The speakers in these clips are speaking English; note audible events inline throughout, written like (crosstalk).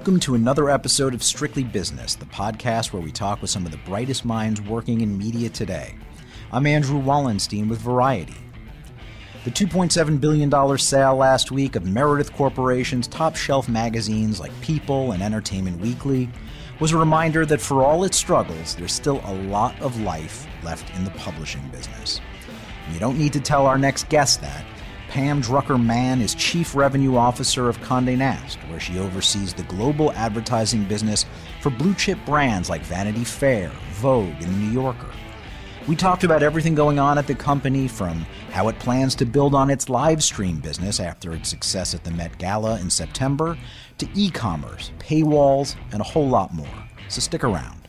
Welcome to another episode of Strictly Business, the podcast where we talk with some of the brightest minds working in media today. I'm Andrew Wallenstein with Variety. The $2.7 billion sale last week of Meredith Corporation's top shelf magazines like People and Entertainment Weekly was a reminder that for all its struggles, there's still a lot of life left in the publishing business. You don't need to tell our next guest that. Pam Drucker Mann is Chief Revenue Officer of Conde Nast, where she oversees the global advertising business for blue chip brands like Vanity Fair, Vogue, and The New Yorker. We talked about everything going on at the company from how it plans to build on its live stream business after its success at the Met Gala in September to e commerce, paywalls, and a whole lot more. So stick around.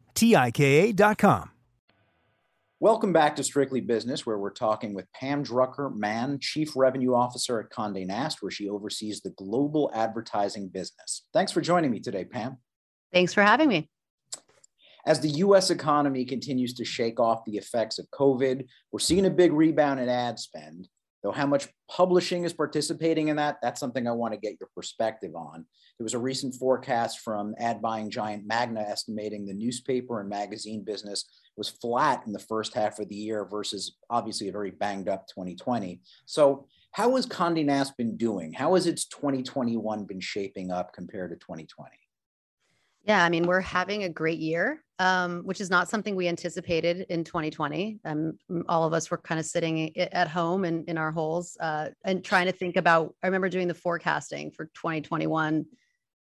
T I K A.com. Welcome back to Strictly Business, where we're talking with Pam Drucker Mann, Chief Revenue Officer at Conde Nast, where she oversees the global advertising business. Thanks for joining me today, Pam. Thanks for having me. As the US economy continues to shake off the effects of COVID, we're seeing a big rebound in ad spend. Though how much publishing is participating in that, that's something I want to get your perspective on. There was a recent forecast from ad buying giant Magna estimating the newspaper and magazine business was flat in the first half of the year versus obviously a very banged up 2020. So, how has Condé Nast been doing? How has its 2021 been shaping up compared to 2020? Yeah, I mean, we're having a great year, um, which is not something we anticipated in 2020. Um, all of us were kind of sitting at home and in our holes uh, and trying to think about. I remember doing the forecasting for 2021,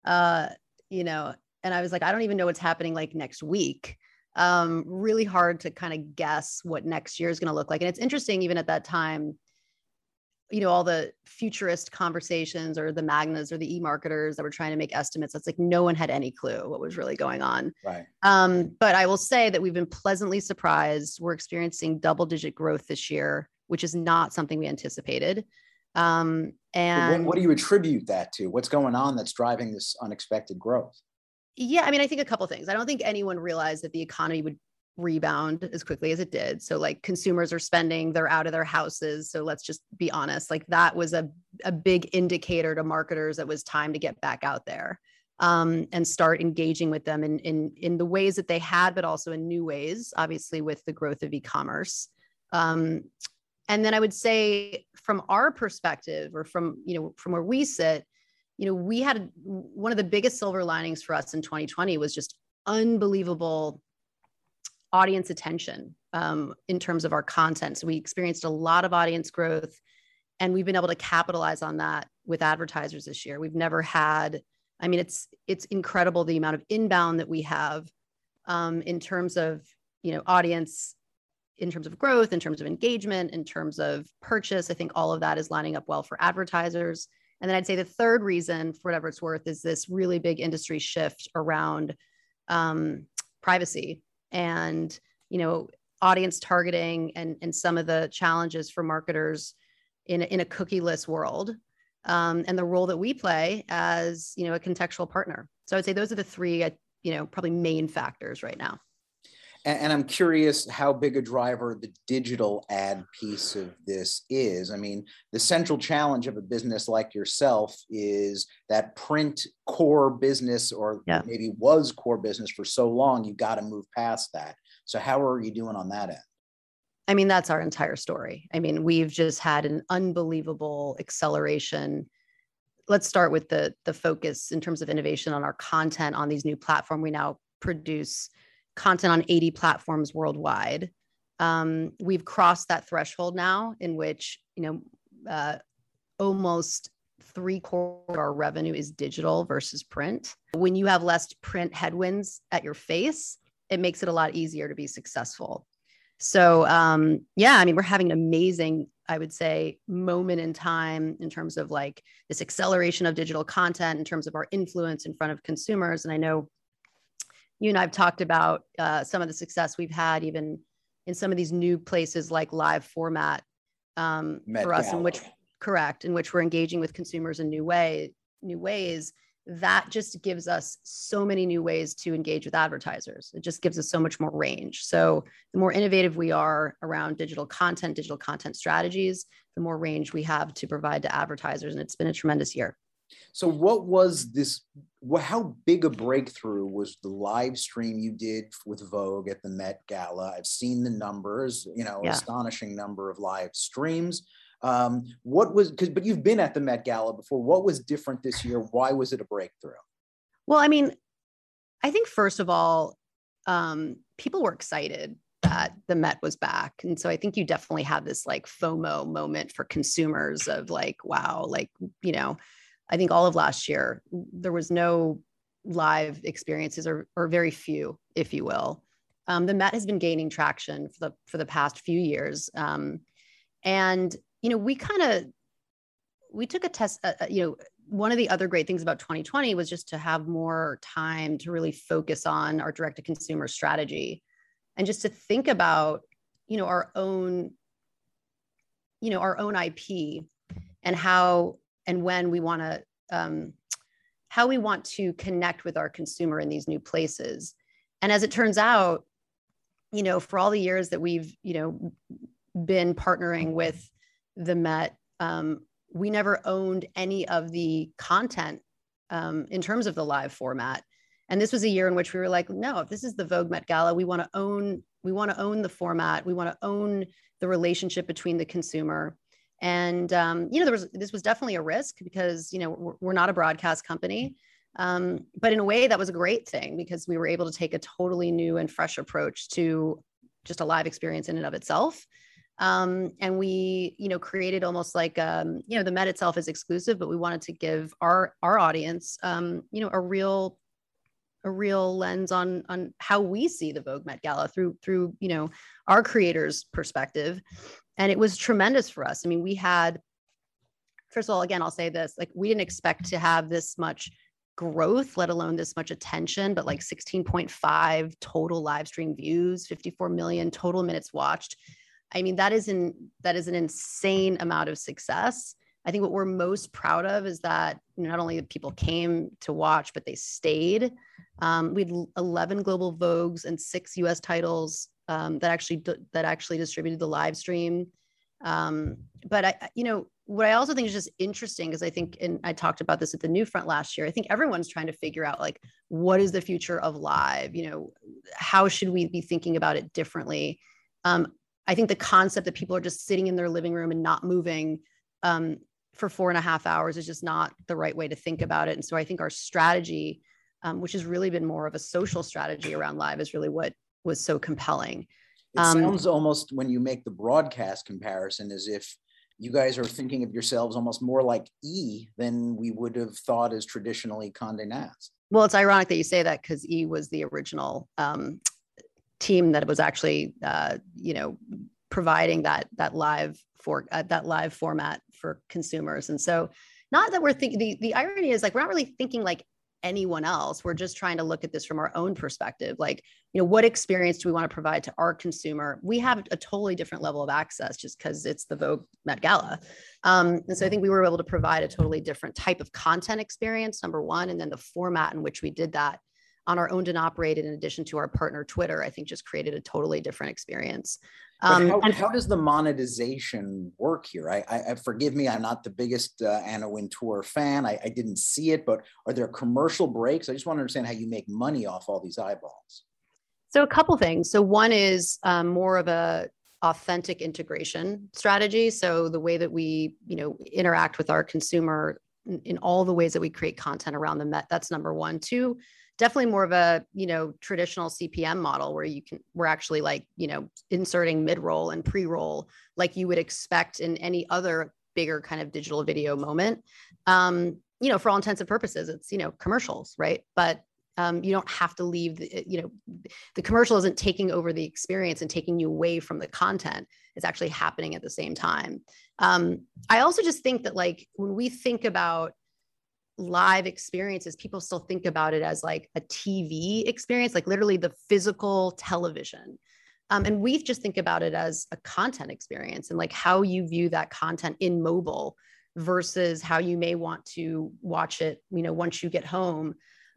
uh, you know, and I was like, I don't even know what's happening like next week. Um, really hard to kind of guess what next year is going to look like. And it's interesting, even at that time, you know all the futurist conversations or the magnas or the e-marketers that were trying to make estimates that's like no one had any clue what was really going on. Right. Um, but i will say that we've been pleasantly surprised. We're experiencing double digit growth this year which is not something we anticipated. Um, and what, what do you attribute that to? What's going on that's driving this unexpected growth? Yeah i mean i think a couple things. I don't think anyone realized that the economy would rebound as quickly as it did. So like consumers are spending, they're out of their houses. So let's just be honest, like that was a, a big indicator to marketers that was time to get back out there um, and start engaging with them in, in, in the ways that they had, but also in new ways, obviously with the growth of e-commerce. Um, and then I would say from our perspective or from, you know, from where we sit, you know, we had one of the biggest silver linings for us in 2020 was just unbelievable audience attention um, in terms of our content. So we experienced a lot of audience growth and we've been able to capitalize on that with advertisers this year. We've never had, I mean, it's it's incredible the amount of inbound that we have um, in terms of you know audience, in terms of growth, in terms of engagement, in terms of purchase. I think all of that is lining up well for advertisers. And then I'd say the third reason, for whatever it's worth, is this really big industry shift around um, privacy and you know audience targeting and and some of the challenges for marketers in a, in a cookieless world um, and the role that we play as you know a contextual partner. So i'd say those are the three uh, you know probably main factors right now and, and I'm curious how big a driver the digital ad piece of this is. I mean, the central challenge of a business like yourself is that print core business, or yeah. maybe was core business for so long, You've got to move past that. So, how are you doing on that end? I mean, that's our entire story. I mean, we've just had an unbelievable acceleration. Let's start with the the focus in terms of innovation on our content on these new platform. We now produce content on 80 platforms worldwide. Um, we've crossed that threshold now in which, you know, uh, almost three quarter of our revenue is digital versus print. When you have less print headwinds at your face, it makes it a lot easier to be successful. So, um, yeah, I mean, we're having an amazing, I would say, moment in time in terms of like this acceleration of digital content, in terms of our influence in front of consumers. And I know you and I've talked about uh, some of the success we've had even in some of these new places like live format um, for us, in which correct, in which we're engaging with consumers in new way, new ways. That just gives us so many new ways to engage with advertisers. It just gives us so much more range. So the more innovative we are around digital content, digital content strategies, the more range we have to provide to advertisers. And it's been a tremendous year. So, what was this? How big a breakthrough was the live stream you did with Vogue at the Met Gala? I've seen the numbers, you know, yeah. astonishing number of live streams. Um, what was, cause, but you've been at the Met Gala before. What was different this year? Why was it a breakthrough? Well, I mean, I think first of all, um, people were excited that the Met was back. And so I think you definitely have this like FOMO moment for consumers of like, wow, like, you know, I think all of last year, there was no live experiences or, or very few, if you will. Um, the Met has been gaining traction for the for the past few years, um, and you know we kind of we took a test. Uh, uh, you know, one of the other great things about 2020 was just to have more time to really focus on our direct to consumer strategy, and just to think about you know our own you know our own IP and how and when we want to um, how we want to connect with our consumer in these new places. And as it turns out you know for all the years that we've you know been partnering with the met um, we never owned any of the content um, in terms of the live format. And this was a year in which we were like no if this is the vogue met gala. We want to own we want to own the format. We want to own the relationship between the consumer and um, you know there was this was definitely a risk because you know we're, we're not a broadcast company. Um, but in a way that was a great thing because we were able to take a totally new and fresh approach to just a live experience in and of itself. Um, and we you know created almost like um, you know the met itself is exclusive but we wanted to give our our audience um, you know a real a real lens on on how we see the Vogue Met Gala through through you know our creators perspective and it was tremendous for us. I mean, we had, first of all, again, I'll say this like, we didn't expect to have this much growth, let alone this much attention, but like 16.5 total live stream views, 54 million total minutes watched. I mean, that is an that is an insane amount of success. I think what we're most proud of is that not only people came to watch, but they stayed. Um, we had 11 global Vogues and six U.S. titles um, that actually that actually distributed the live stream. Um, but I, you know, what I also think is just interesting is I think, and I talked about this at the New Front last year. I think everyone's trying to figure out like what is the future of live. You know, how should we be thinking about it differently? Um, I think the concept that people are just sitting in their living room and not moving um, for four and a half hours is just not the right way to think about it. And so I think our strategy, um, which has really been more of a social strategy around live, is really what was so compelling. It um, sounds almost when you make the broadcast comparison as if you guys are thinking of yourselves almost more like E than we would have thought as traditionally Condé Nast. Well, it's ironic that you say that because E was the original um, team that was actually, uh, you know, providing that that live for uh, that live format for consumers. And so, not that we're thinking. The the irony is like we're not really thinking like anyone else. We're just trying to look at this from our own perspective. Like, you know, what experience do we want to provide to our consumer? We have a totally different level of access just because it's the Vogue Met Gala. Um, and so I think we were able to provide a totally different type of content experience, number one, and then the format in which we did that on our owned and operated, in addition to our partner Twitter, I think just created a totally different experience. Um, how, and how does the monetization work here? I, I, forgive me, I'm not the biggest uh, Anna Wintour fan. I, I didn't see it, but are there commercial breaks? I just want to understand how you make money off all these eyeballs. So a couple things. So one is um, more of a authentic integration strategy. So the way that we, you know, interact with our consumer in, in all the ways that we create content around the Met. That's number one. Two definitely more of a you know traditional cpm model where you can we're actually like you know inserting mid-roll and pre-roll like you would expect in any other bigger kind of digital video moment. Um you know for all intents and purposes it's you know commercials right? But um, you don't have to leave the, you know the commercial isn't taking over the experience and taking you away from the content. It's actually happening at the same time. Um, i also just think that like when we think about live experiences, people still think about it as like a TV experience, like literally the physical television. Um, and we just think about it as a content experience and like how you view that content in mobile versus how you may want to watch it, you know, once you get home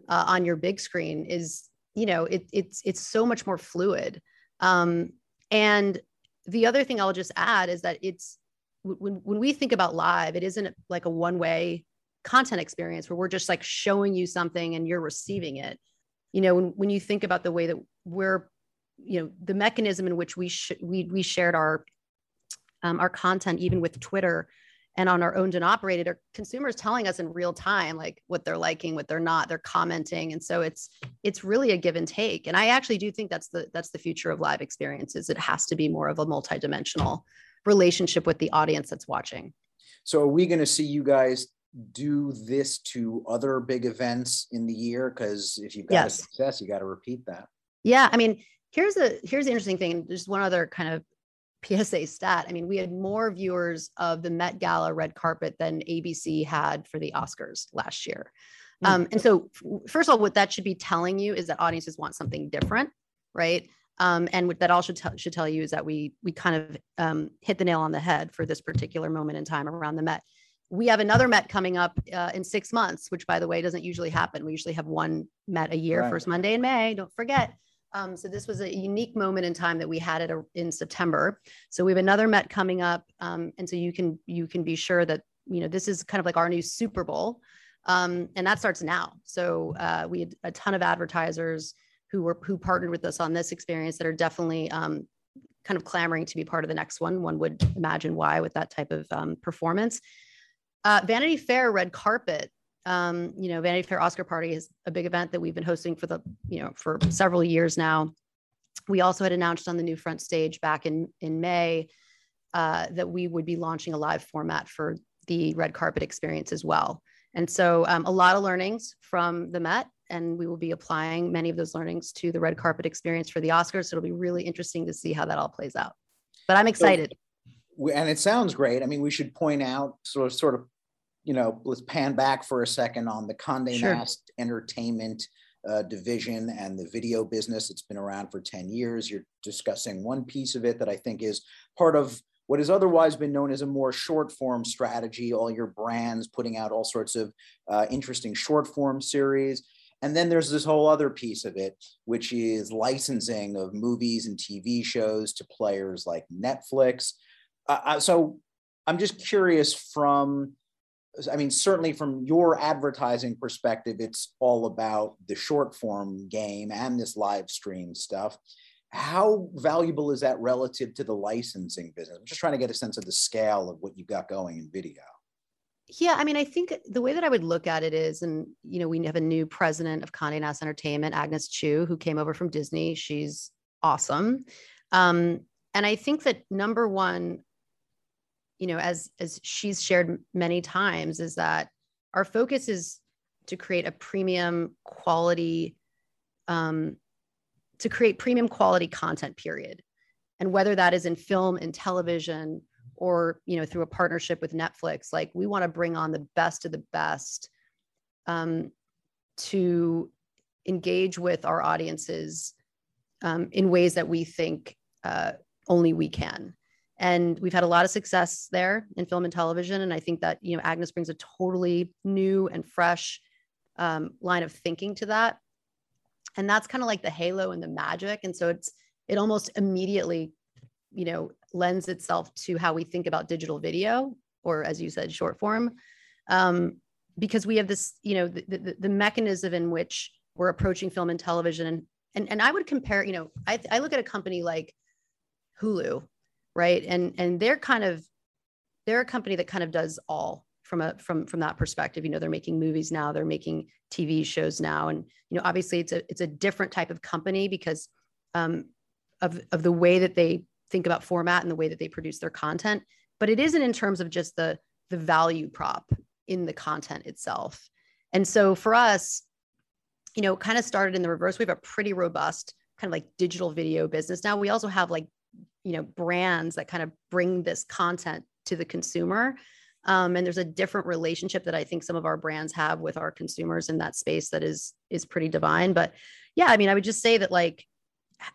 uh, on your big screen is, you know, it, it's it's so much more fluid. Um, and the other thing I'll just add is that it's when when we think about live, it isn't like a one way content experience where we're just like showing you something and you're receiving it. You know when, when you think about the way that we're you know the mechanism in which we sh- we, we shared our um, our content even with twitter and on our owned and operated are consumers telling us in real time like what they're liking what they're not they're commenting. And so it's it's really a give and take. And i actually do think that's the that's the future of live experiences. It has to be more of a multidimensional relationship with the audience that's watching. So are we going to see you guys do this to other big events in the year? Because if you've got yes. a success, you got to repeat that. Yeah, I mean, here's a here's the interesting thing. Just one other kind of PSA stat. I mean, we had more viewers of the Met Gala red carpet than ABC had for the Oscars last year. Mm-hmm. Um, and so, first of all, what that should be telling you is that audiences want something different, right? Um, and what that all should, t- should tell you is that we we kind of um, hit the nail on the head for this particular moment in time around the Met we have another Met coming up uh, in six months, which by the way doesn't usually happen. We usually have one Met a year, right. first Monday in May. Don't forget. Um, so this was a unique moment in time that we had it in September. So we have another Met coming up, um, and so you can you can be sure that you know this is kind of like our new Super Bowl, um, and that starts now. So uh, we had a ton of advertisers who were who partnered with us on this experience that are definitely um, kind of clamoring to be part of the next one. One would imagine why with that type of um, performance. Uh, Vanity Fair red carpet. Um, you know, Vanity Fair Oscar Party is a big event that we've been hosting for the, you know, for several years now. We also had announced on the new front stage back in in May uh, that we would be launching a live format for the red carpet experience as well. And so, um, a lot of learnings from the Met, and we will be applying many of those learnings to the red carpet experience for the Oscars. So it'll be really interesting to see how that all plays out. But I'm excited. So- and it sounds great. I mean, we should point out sort of, sort of, you know, let's pan back for a second on the Condé sure. Nast Entertainment uh, division and the video business. It's been around for 10 years. You're discussing one piece of it that I think is part of what has otherwise been known as a more short form strategy, all your brands putting out all sorts of uh, interesting short form series. And then there's this whole other piece of it, which is licensing of movies and TV shows to players like Netflix uh, so I'm just curious from, I mean, certainly from your advertising perspective, it's all about the short form game and this live stream stuff. How valuable is that relative to the licensing business? I'm just trying to get a sense of the scale of what you've got going in video. Yeah, I mean, I think the way that I would look at it is, and you know, we have a new president of Condé Nast Entertainment, Agnes Chu, who came over from Disney. She's awesome, um, and I think that number one, you know, as as she's shared many times, is that our focus is to create a premium quality, um, to create premium quality content. Period. And whether that is in film and television or you know through a partnership with Netflix, like we want to bring on the best of the best um, to engage with our audiences um, in ways that we think uh, only we can and we've had a lot of success there in film and television and i think that you know agnes brings a totally new and fresh um, line of thinking to that. And that's kind of like the halo and the magic and so it's it almost immediately you know lends itself to how we think about digital video or as you said short form um, because we have this you know the, the, the mechanism in which we're approaching film and television. And and, and i would compare you know I, I look at a company like hulu right? And and they're kind of they're a company that kind of does all from a from from that perspective. You know they're making movies now they're making tv shows now. And you know obviously it's a it's a different type of company because um, of of the way that they think about format and the way that they produce their content. But it isn't in terms of just the the value prop in the content itself. And so for us you know kind of started in the reverse. We have a pretty robust kind of like digital video business. Now we also have like you know brands that kind of bring this content to the consumer. Um, and there's a different relationship that i think some of our brands have with our consumers in that space that is is pretty divine. But yeah i mean i would just say that like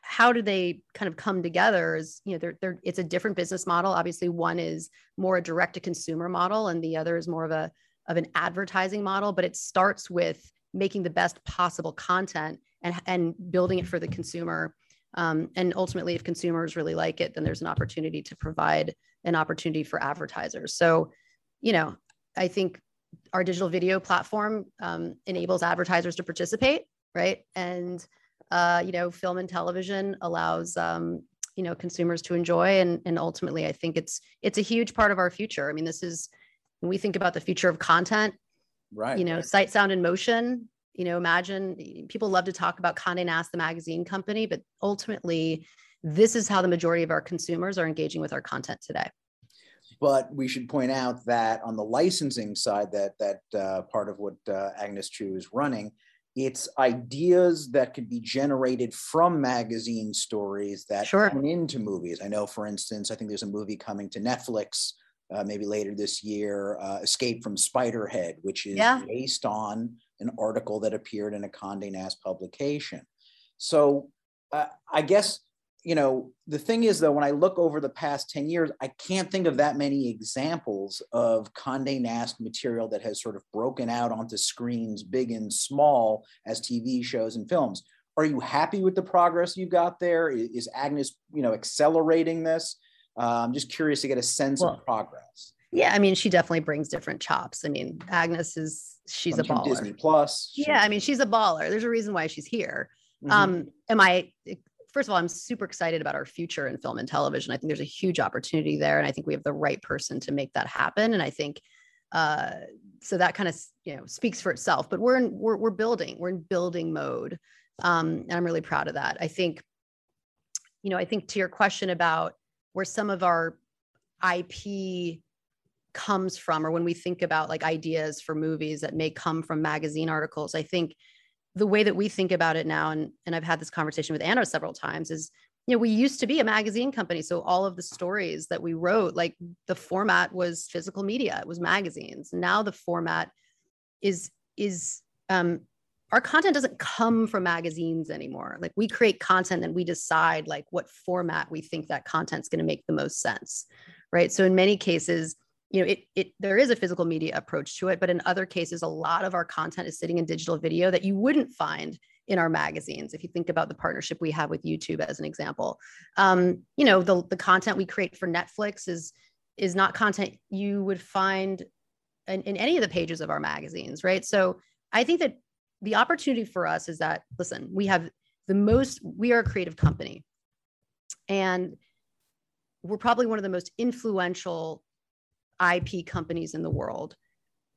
how do they kind of come together is you know they're, they're it's a different business model. Obviously one is more a direct to consumer model and the other is more of a of an advertising model but it starts with making the best possible content and and building it for the consumer um, and ultimately, if consumers really like it, then there's an opportunity to provide an opportunity for advertisers. So, you know, I think our digital video platform um, enables advertisers to participate, right? And uh, you know, film and television allows um, you know consumers to enjoy, and and ultimately, I think it's it's a huge part of our future. I mean, this is when we think about the future of content, right? You know, sight, sound, and motion you know imagine people love to talk about Condé Nast the magazine company but ultimately this is how the majority of our consumers are engaging with our content today but we should point out that on the licensing side that that uh, part of what uh, agnes chu is running it's ideas that could be generated from magazine stories that sure. come into movies i know for instance i think there's a movie coming to netflix uh, maybe later this year, uh, Escape from Spiderhead, which is yeah. based on an article that appeared in a Condé Nast publication. So uh, I guess, you know, the thing is, though, when I look over the past 10 years, I can't think of that many examples of Condé Nast material that has sort of broken out onto screens, big and small, as TV shows and films. Are you happy with the progress you got there? Is Agnes, you know, accelerating this? Uh, I'm just curious to get a sense well, of progress. Yeah, I mean, she definitely brings different chops. I mean, Agnes is she's a baller. Disney Plus. Yeah, I mean, she's a baller. There's a reason why she's here. Mm-hmm. Um, am I? First of all, I'm super excited about our future in film and television. I think there's a huge opportunity there, and I think we have the right person to make that happen. And I think uh, so that kind of you know speaks for itself. But we're in we're we're building. We're in building mode, um, and I'm really proud of that. I think, you know, I think to your question about where some of our IP comes from or when we think about like ideas for movies that may come from magazine articles i think the way that we think about it now and and i've had this conversation with anna several times is you know we used to be a magazine company so all of the stories that we wrote like the format was physical media it was magazines. Now the format is is um our content doesn't come from magazines anymore. Like we create content and we decide like what format we think that content's going to make the most sense right? So in many cases you know, it, it there is a physical media approach to it, but in other cases, a lot of our content is sitting in digital video that you wouldn't find in our magazines. If you think about the partnership we have with YouTube as an example, um, you know, the the content we create for Netflix is is not content you would find in, in any of the pages of our magazines, right? So I think that the opportunity for us is that listen, we have the most, we are a creative company, and we're probably one of the most influential IP companies in the world,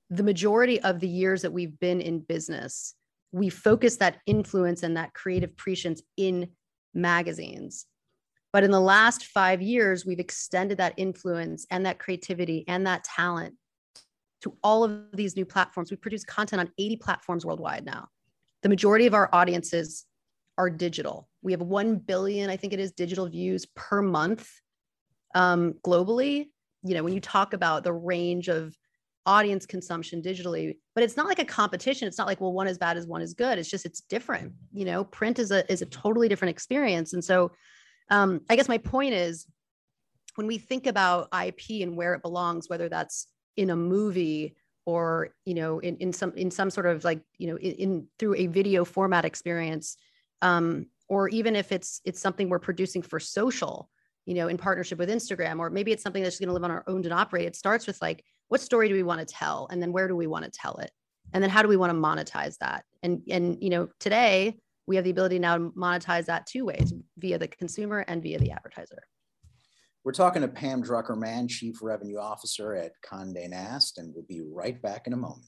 the majority of the years that we've been in business, we focus that influence and that creative prescience in magazines. But in the last five years, we've extended that influence and that creativity and that talent to all of these new platforms. We produce content on 80 platforms worldwide now. The majority of our audiences are digital. We have 1 billion, I think it is, digital views per month um, globally. You know, when you talk about the range of audience consumption digitally, but it's not like a competition. It's not like, well, one is bad as one is good. It's just, it's different. You know, print is a, is a totally different experience. And so um, I guess my point is when we think about IP and where it belongs, whether that's in a movie or you know in, in some in some sort of like you know in, in through a video format experience um, or even if it's it's something we're producing for social you know in partnership with instagram or maybe it's something that's going to live on our owned and operate it starts with like what story do we want to tell and then where do we want to tell it? And then how do we want to monetize that? And and you know today we have the ability now to monetize that two ways via the consumer and via the advertiser. We're talking to Pam Drucker Mann, Chief Revenue Officer at Condé Nast, and we'll be right back in a moment.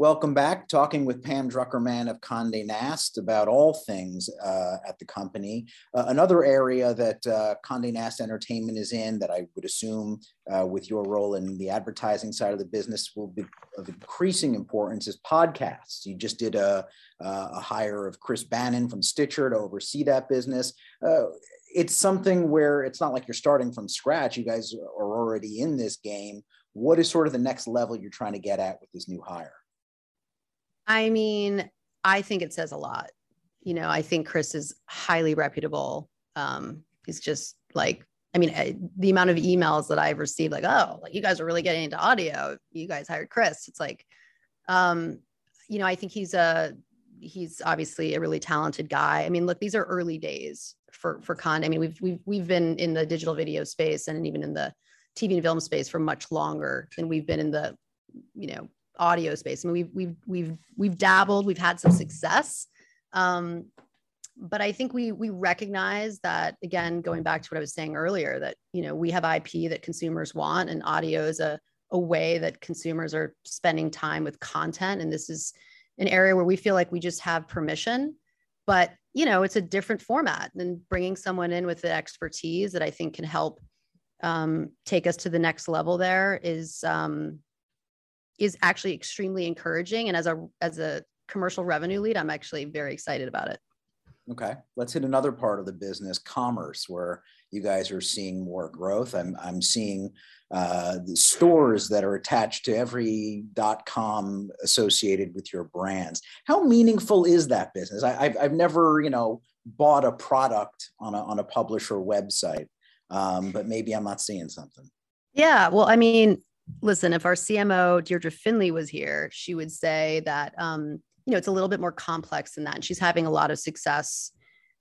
Welcome back. Talking with Pam Drucker Mann of Condé Nast about all things uh, at the company. Uh, another area that uh, Condé Nast Entertainment is in that I would assume uh, with your role in the advertising side of the business will be of increasing importance is podcasts. You just did a, a hire of Chris Bannon from Stitcher to oversee that business. Uh, it's something where it's not like you're starting from scratch. You guys are already in this game what is sort of the next level you're trying to get at with this new hire? I mean, I think it says a lot. You know, I think Chris is highly reputable. Um, he's just like, I mean, I, the amount of emails that I've received, like, oh, like you guys are really getting into audio. You guys hired Chris. It's like, um, you know, I think he's a he's obviously a really talented guy. I mean, look, these are early days for for Con. I mean, we've we've we've been in the digital video space and even in the TV and film space for much longer than we've been in the, you know, audio space. I mean, we've we've we've we've dabbled, we've had some success. Um, but I think we we recognize that again, going back to what I was saying earlier, that you know we have IP that consumers want, and audio is a a way that consumers are spending time with content, and this is an area where we feel like we just have permission. But you know, it's a different format, and bringing someone in with the expertise that I think can help um, take us to the next level there is um, is actually extremely encouraging. And as a as a commercial revenue lead, I'm actually very excited about it. Okay, let's hit another part of the business, commerce, where you guys are seeing more growth. I'm I'm seeing uh, the stores that are attached to every dot com associated with your brands. How meaningful is that business? I, have I've never you know bought a product on a on a publisher website, um, but maybe I'm not seeing something. Yeah, well, I mean, listen, if our CMO Deirdre Findlay was here, she would say that um, you know it's a little bit more complex than that, and she's having a lot of success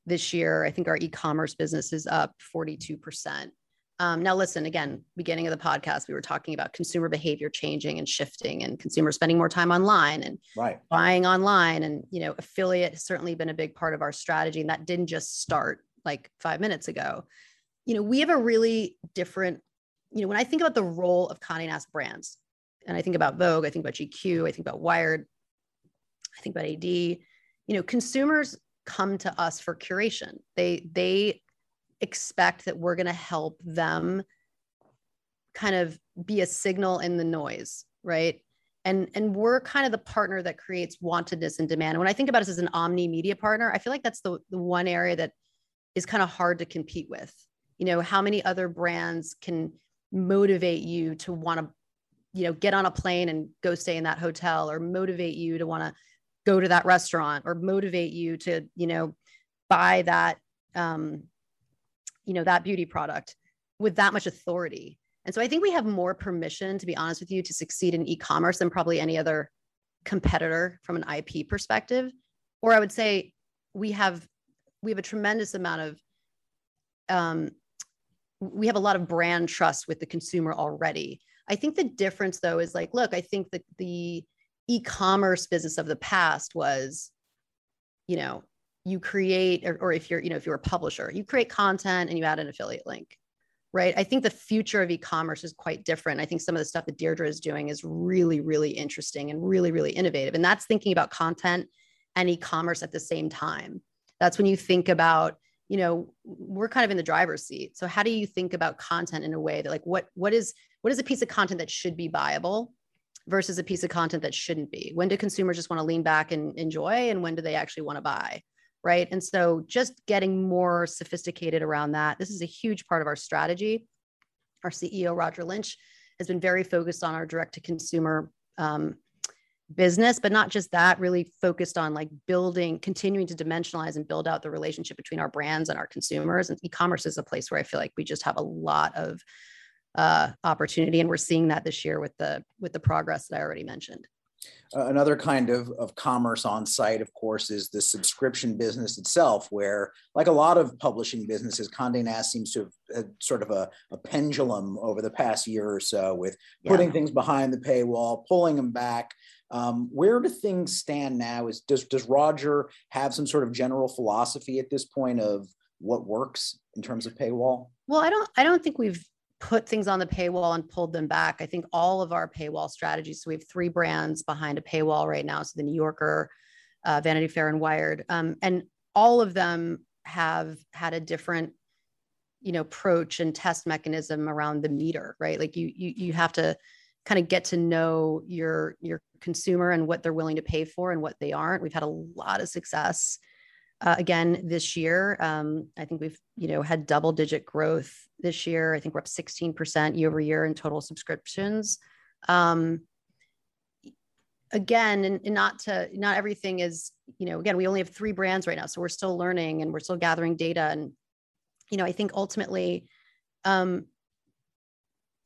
this year. I think our e-commerce business is up 42%. Um, now, listen, again, beginning of the podcast, we were talking about consumer behavior changing and shifting and consumers spending more time online and right. buying online. And, you know, affiliate has certainly been a big part of our strategy. And that didn't just start like five minutes ago. You know, we have a really different, you know, when I think about the role of Condé Nast brands, and I think about Vogue, I think about GQ, I think about Wired, I think about AD, you know, consumers come to us for curation. They they expect that we're going to help them kind of be a signal in the noise, right? And and we're kind of the partner that creates wantedness and demand. And when I think about us as an omni media partner, I feel like that's the, the one area that is kind of hard to compete with. You know, how many other brands can motivate you to want to, you know, get on a plane and go stay in that hotel or motivate you to want to go to that restaurant or motivate you to you know buy that um, you know that beauty product with that much authority? And so i think we have more permission to be honest with you to succeed in e-commerce than probably any other competitor from an ip perspective. Or i would say we have we have a tremendous amount of um, we have a lot of brand trust with the consumer already. I think the difference though is like look i think that the e-commerce business of the past was you know you create or, or, if you're you know if you're a publisher you create content and you add an affiliate link right? I think the future of e-commerce is quite different. I think some of the stuff that deirdre is doing is really really interesting and really really innovative and that's thinking about content and e-commerce at the same time. That's when you think about you know we're kind of in the driver's seat so how do you think about content in a way that like what what is what is a piece of content that should be viable versus a piece of content that shouldn't be? When do consumers just want to lean back and enjoy? And when do they actually want to buy? Right. And so just getting more sophisticated around that. This is a huge part of our strategy. Our CEO, Roger Lynch, has been very focused on our direct to consumer um, business, but not just that, really focused on like building, continuing to dimensionalize and build out the relationship between our brands and our consumers. And e commerce is a place where I feel like we just have a lot of uh, opportunity, and we're seeing that this year with the with the progress that I already mentioned. Uh, another kind of, of commerce on site, of course, is the subscription business itself, where, like a lot of publishing businesses, Condé Nast seems to have had sort of a, a pendulum over the past year or so with putting yeah. things behind the paywall, pulling them back. Um, where do things stand now? Is does does Roger have some sort of general philosophy at this point of what works in terms of paywall? Well, I don't I don't think we've put things on the paywall and pulled them back. I think all of our paywall strategies. So we have three brands behind a paywall right now. So the New Yorker, uh, Vanity Fair, and Wired, um, and all of them have had a different, you know, approach and test mechanism around the meter. Right, like you you you have to kind of get to know your your consumer and what they're willing to pay for and what they aren't. We've had a lot of success uh, again this year. Um, I think we've you know had double digit growth this year. I think we're up 16% year over year in total subscriptions. Um, again, and, and not to not everything is you know again we only have three brands right now, so we're still learning and we're still gathering data. And you know I think ultimately. Um,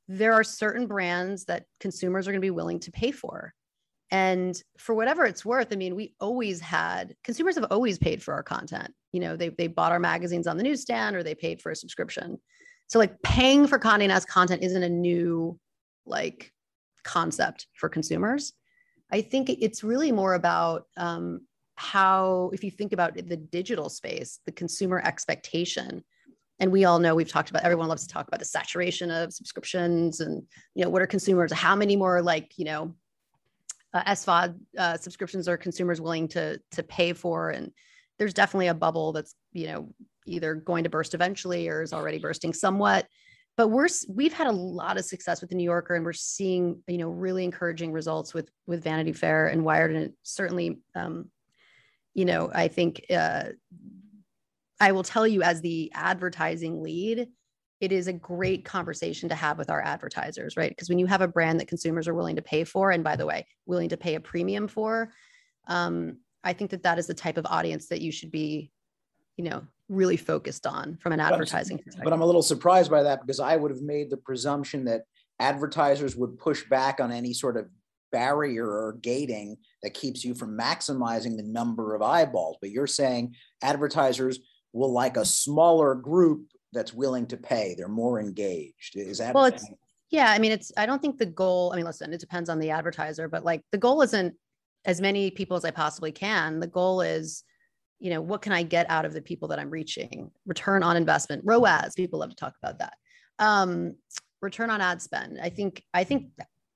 there are certain brands that consumers are going to be willing to pay for and for whatever it's worth, I mean, we always had consumers have always paid for our content. You know, they, they bought our magazines on the newsstand or they paid for a subscription. So like paying for Condé Nast content isn't a new like concept for consumers. I think it's really more about um, how, if you think about the digital space, the consumer expectation, and we all know we've talked about everyone loves to talk about the saturation of subscriptions and you know what are consumers how many more like you know uh, SVOD uh, subscriptions are consumers willing to to pay for, and there's definitely a bubble that's you know either going to burst eventually or is already bursting somewhat. But we're we've had a lot of success with the New Yorker, and we're seeing you know really encouraging results with with Vanity Fair and Wired, and certainly um, you know I think. Uh, I will tell you, as the advertising lead, it is a great conversation to have with our advertisers, right? Because when you have a brand that consumers are willing to pay for, and by the way, willing to pay a premium for, um, I think that that is the type of audience that you should be, you know, really focused on from an advertising but, perspective. But I'm a little surprised by that because I would have made the presumption that advertisers would push back on any sort of barrier or gating that keeps you from maximizing the number of eyeballs. But you're saying advertisers will like a smaller group that's willing to pay. They're more engaged. Is that well? It's yeah. I mean, it's. I don't think the goal. I mean, listen, it depends on the advertiser, but like the goal isn't as many people as I possibly can. The goal is, you know, what can I get out of the people that I'm reaching? Return on investment, ROAS. People love to talk about that. Um, return on ad spend. I think. I think.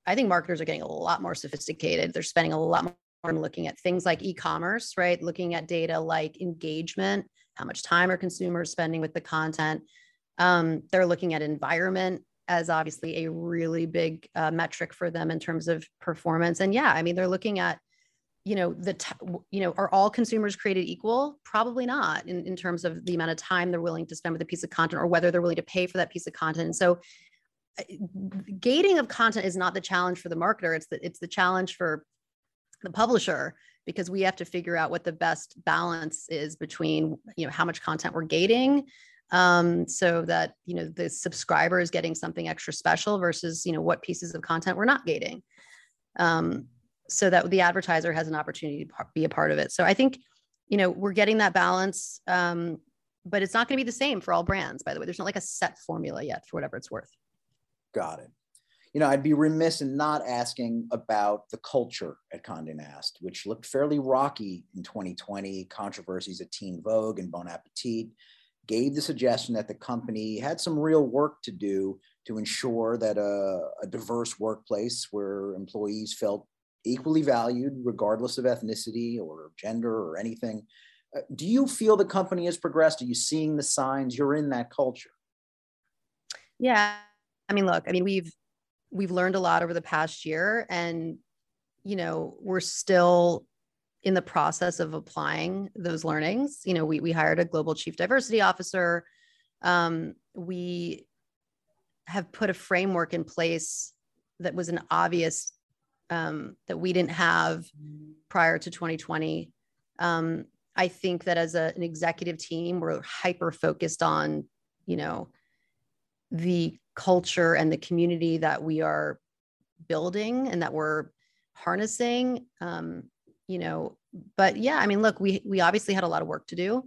I think marketers are getting a lot more sophisticated. They're spending a lot more looking at things like e-commerce, right? Looking at data like engagement, how much time are consumers spending with the content. Um, they're looking at environment as obviously a really big uh, metric for them in terms of performance. And yeah, I mean, they're looking at, you know, the, t- you know, are all consumers created equal? Probably not in, in terms of the amount of time they're willing to spend with a piece of content or whether they're willing to pay for that piece of content. And so uh, gating of content is not the challenge for the marketer. It's the, it's the challenge for the publisher because we have to figure out what the best balance is between you know how much content we're gating um, so that you know the subscriber is getting something extra special versus you know what pieces of content we're not gating. Um, so that the advertiser has an opportunity to be a part of it. So i think you know we're getting that balance um, but it's not going to be the same for all brands by the way. There's not like a set formula yet for whatever it's worth. Got it you know, I'd be remiss in not asking about the culture at Condé Nast, which looked fairly rocky in 2020. Controversies at Teen Vogue and Bon Appetit gave the suggestion that the company had some real work to do to ensure that a, a diverse workplace where employees felt equally valued, regardless of ethnicity or gender or anything. Uh, do you feel the company has progressed? Are you seeing the signs? You're in that culture. Yeah. I mean, look, I mean, we've we've learned a lot over the past year and you know we're still in the process of applying those learnings. You know we, we hired a global chief diversity officer. Um, we have put a framework in place that was an obvious um, that we didn't have prior to 2020 um, i think that as a, an executive team we're hyper focused on you know the culture and the community that we are building and that we're harnessing um, you know but yeah i mean look we we obviously had a lot of work to do.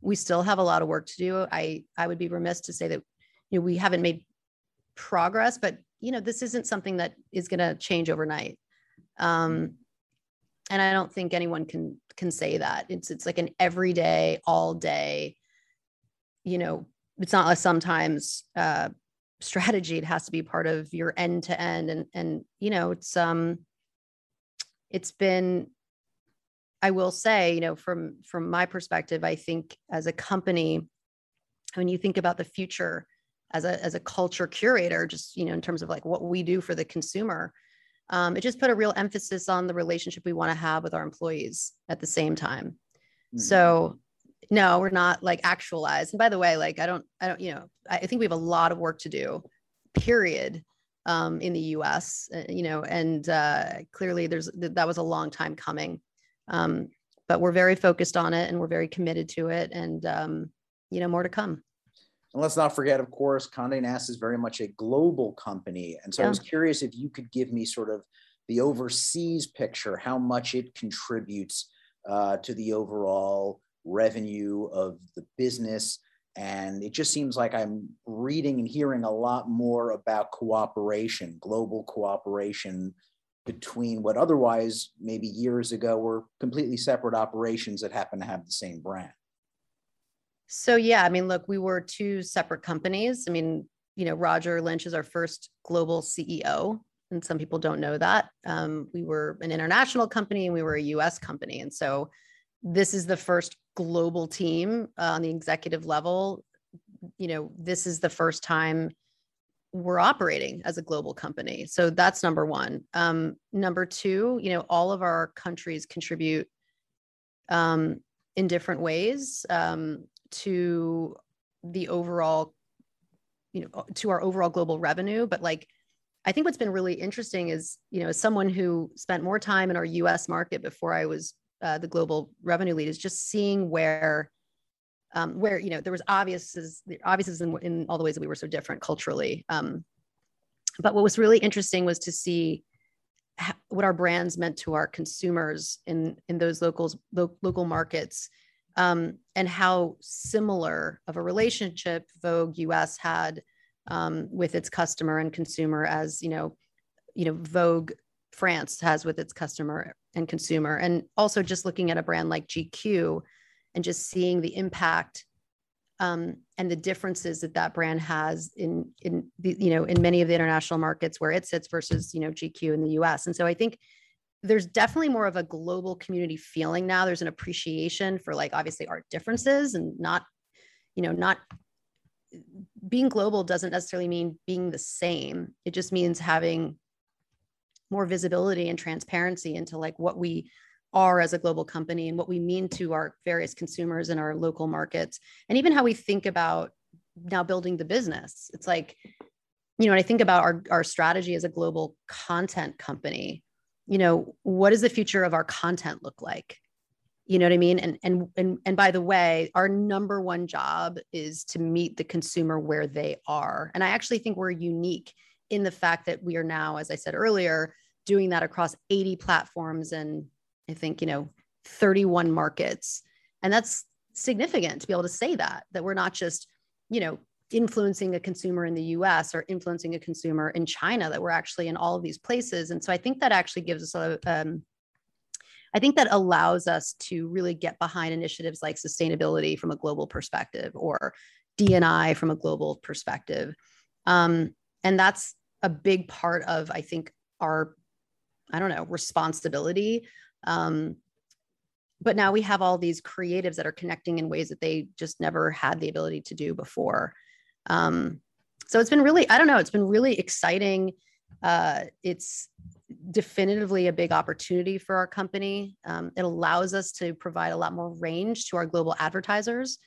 We still have a lot of work to do. I i would be remiss to say that you know we haven't made progress but you know this isn't something that is going to change overnight. Um and i don't think anyone can can say that. It's it's like an everyday all day you know it's not a sometimes uh strategy it has to be part of your end to end and and you know it's um it's been i will say you know from from my perspective i think as a company when you think about the future as a as a culture curator just you know in terms of like what we do for the consumer um, it just put a real emphasis on the relationship we want to have with our employees at the same time mm-hmm. so no we're not like actualized. And by the way like i don't i don't you know i think we have a lot of work to do period um, in the us uh, you know and uh, clearly there's that was a long time coming. Um, but we're very focused on it and we're very committed to it and um, you know more to come. And let's not forget of course conde nast is very much a global company. And so yeah. i was curious if you could give me sort of the overseas picture how much it contributes uh, to the overall revenue of the business. And it just seems like I'm reading and hearing a lot more about cooperation, global cooperation between what otherwise maybe years ago were completely separate operations that happen to have the same brand. So, yeah, I mean, look, we were two separate companies. I mean, you know, Roger Lynch is our first global CEO. And some people don't know that. Um, we were an international company and we were a US company. And so this is the first global team uh, on the executive level you know this is the first time we're operating as a global company. So that's number one. Um, number two you know all of our countries contribute um, in different ways um, to the overall you know to our overall global revenue. But like i think what's been really interesting is you know as someone who spent more time in our us market before i was uh, the global revenue lead is just seeing where um, where you know there was obvious obvious in, in all the ways that we were so different culturally um, but what was really interesting was to see what our brands meant to our consumers in in those locals lo- local markets um, and how similar of a relationship vogue us had um, with its customer and consumer as you know you know vogue france has with its customer and consumer and also just looking at a brand like gq and just seeing the impact um, and the differences that that brand has in in the, you know in many of the international markets where it sits versus you know GQ in the US. And so I think there's definitely more of a global community feeling now. There's an appreciation for like obviously art differences and not you know not being global doesn't necessarily mean being the same. It just means having more visibility and transparency into like what we are as a global company and what we mean to our various consumers in our local markets and even how we think about now building the business. It's like you know when i think about our, our strategy as a global content company you know what does the future of our content look like? You know what i mean? And and and, and by the way our number one job is to meet the consumer where they are. And i actually think we're unique in the fact that we are now as i said earlier doing that across 80 platforms and I think, you know, 31 markets. And that's significant to be able to say that, that we're not just, you know, influencing a consumer in the US or influencing a consumer in China, that we're actually in all of these places. And so I think that actually gives us a, um, I think that allows us to really get behind initiatives like sustainability from a global perspective or DNI from a global perspective. Um, and that's a big part of, I think, our, I don't know, responsibility um, but now we have all these creatives that are connecting in ways that they just never had the ability to do before. Um, so it's been really, I don't know, it's been really exciting. Uh, it's definitively a big opportunity for our company. Um, it allows us to provide a lot more range to our global advertisers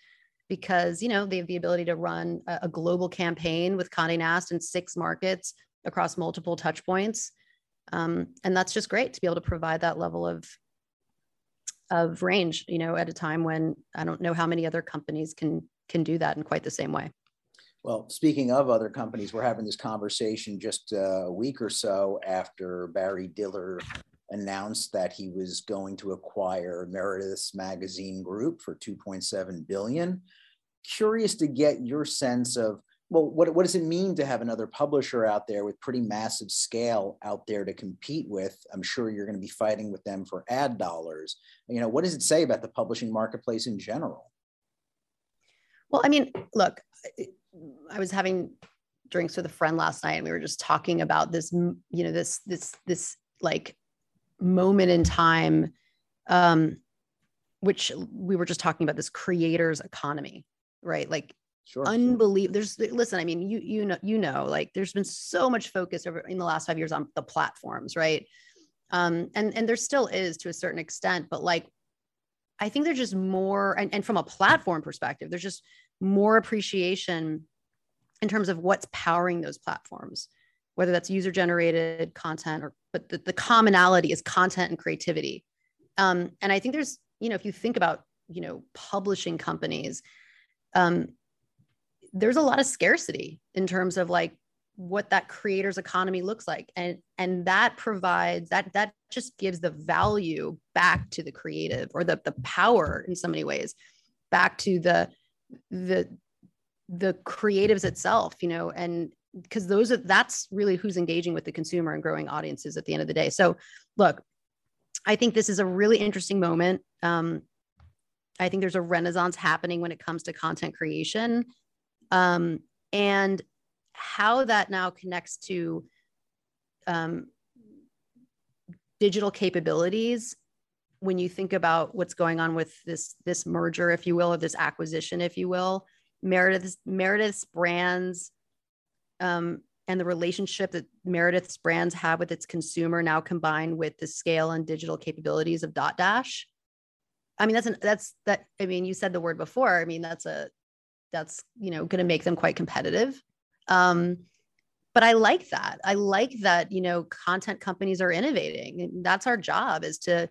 because you know they have the ability to run a, a global campaign with Condé Nast in six markets across multiple touch points. Um, and that's just great to be able to provide that level of of range you know at a time when i don't know how many other companies can can do that in quite the same way. Well speaking of other companies we're having this conversation just a week or so after barry diller announced that he was going to acquire meredith's magazine group for 2.7 billion curious to get your sense of well, what, what does it mean to have another publisher out there with pretty massive scale out there to compete with? I'm sure you're going to be fighting with them for ad dollars. You know, what does it say about the publishing marketplace in general? Well, I mean, look, I was having drinks with a friend last night and we were just talking about this, you know, this, this, this like moment in time, um, which we were just talking about this creators economy, right? Like Sure. Unbelievable. There's listen, I mean, you you know, you know, like there's been so much focus over in the last five years on the platforms, right? Um, and and there still is to a certain extent, but like I think there's just more, and, and from a platform perspective, there's just more appreciation in terms of what's powering those platforms, whether that's user generated content or but the, the commonality is content and creativity. Um, and I think there's, you know, if you think about, you know, publishing companies, um, there's a lot of scarcity in terms of like what that creator's economy looks like. And and that provides that that just gives the value back to the creative or the the power in so many ways back to the the the creatives itself you know and because those are that's really who's engaging with the consumer and growing audiences at the end of the day. So look i think this is a really interesting moment. Um, i think there's a renaissance happening when it comes to content creation. Um, and how that now connects to um, digital capabilities when you think about what's going on with this this merger if you will or this acquisition if you will meredith's meredith's brands um, and the relationship that meredith's brands have with its consumer now combined with the scale and digital capabilities of dotdash I mean, that's an that's that. I mean, you said the word before. I mean, that's a that's you know going to make them quite competitive. Um, but I like that. I like that you know content companies are innovating. That's our job is to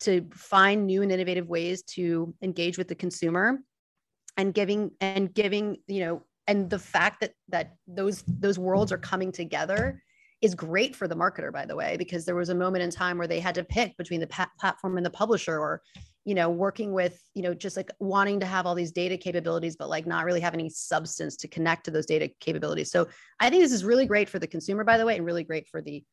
to find new and innovative ways to engage with the consumer and giving and giving you know and the fact that that those those worlds are coming together is great for the marketer by the way because there was a moment in time where they had to pick between the pa- platform and the publisher or you know working with you know just like wanting to have all these data capabilities but like not really have any substance to connect to those data capabilities. So i think this is really great for the consumer by the way and really great for the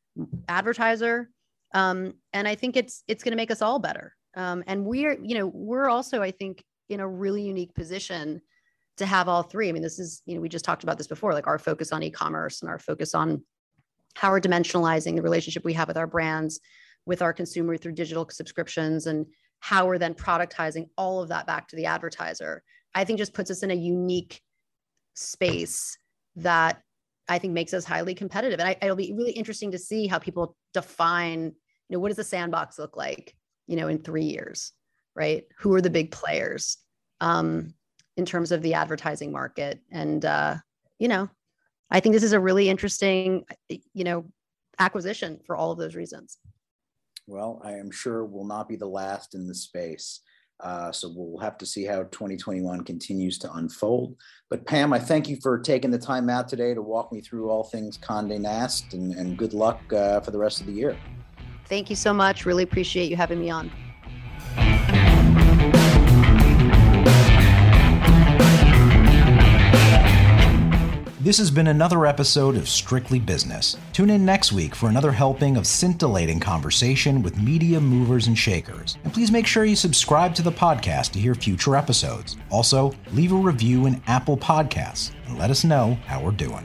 advertiser. Um, and i think it's it's going to make us all better. Um, and we're you know we're also i think in a really unique position to have all three. I mean this is you know we just talked about this before like our focus on e-commerce and our focus on how we're dimensionalizing the relationship we have with our brands with our consumer through digital subscriptions and how we're then productizing all of that back to the advertiser i think just puts us in a unique space that i think makes us highly competitive. And I, it'll be really interesting to see how people define you know what does the sandbox look like you know in three years right? Who are the big players um, in terms of the advertising market? And uh, you know i think this is a really interesting you know acquisition for all of those reasons well, I am sure will not be the last in the space. Uh, so we'll have to see how 2021 continues to unfold. But Pam, I thank you for taking the time out today to walk me through all things Condé Nast, and, and good luck uh, for the rest of the year. Thank you so much. Really appreciate you having me on. This has been another episode of Strictly Business. Tune in next week for another helping of scintillating conversation with media movers and shakers. And please make sure you subscribe to the podcast to hear future episodes. Also, leave a review in Apple Podcasts and let us know how we're doing.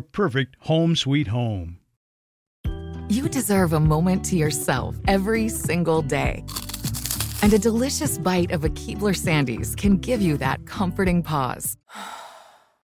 perfect home sweet home. You deserve a moment to yourself every single day. And a delicious bite of a Keebler Sandies can give you that comforting pause. (sighs)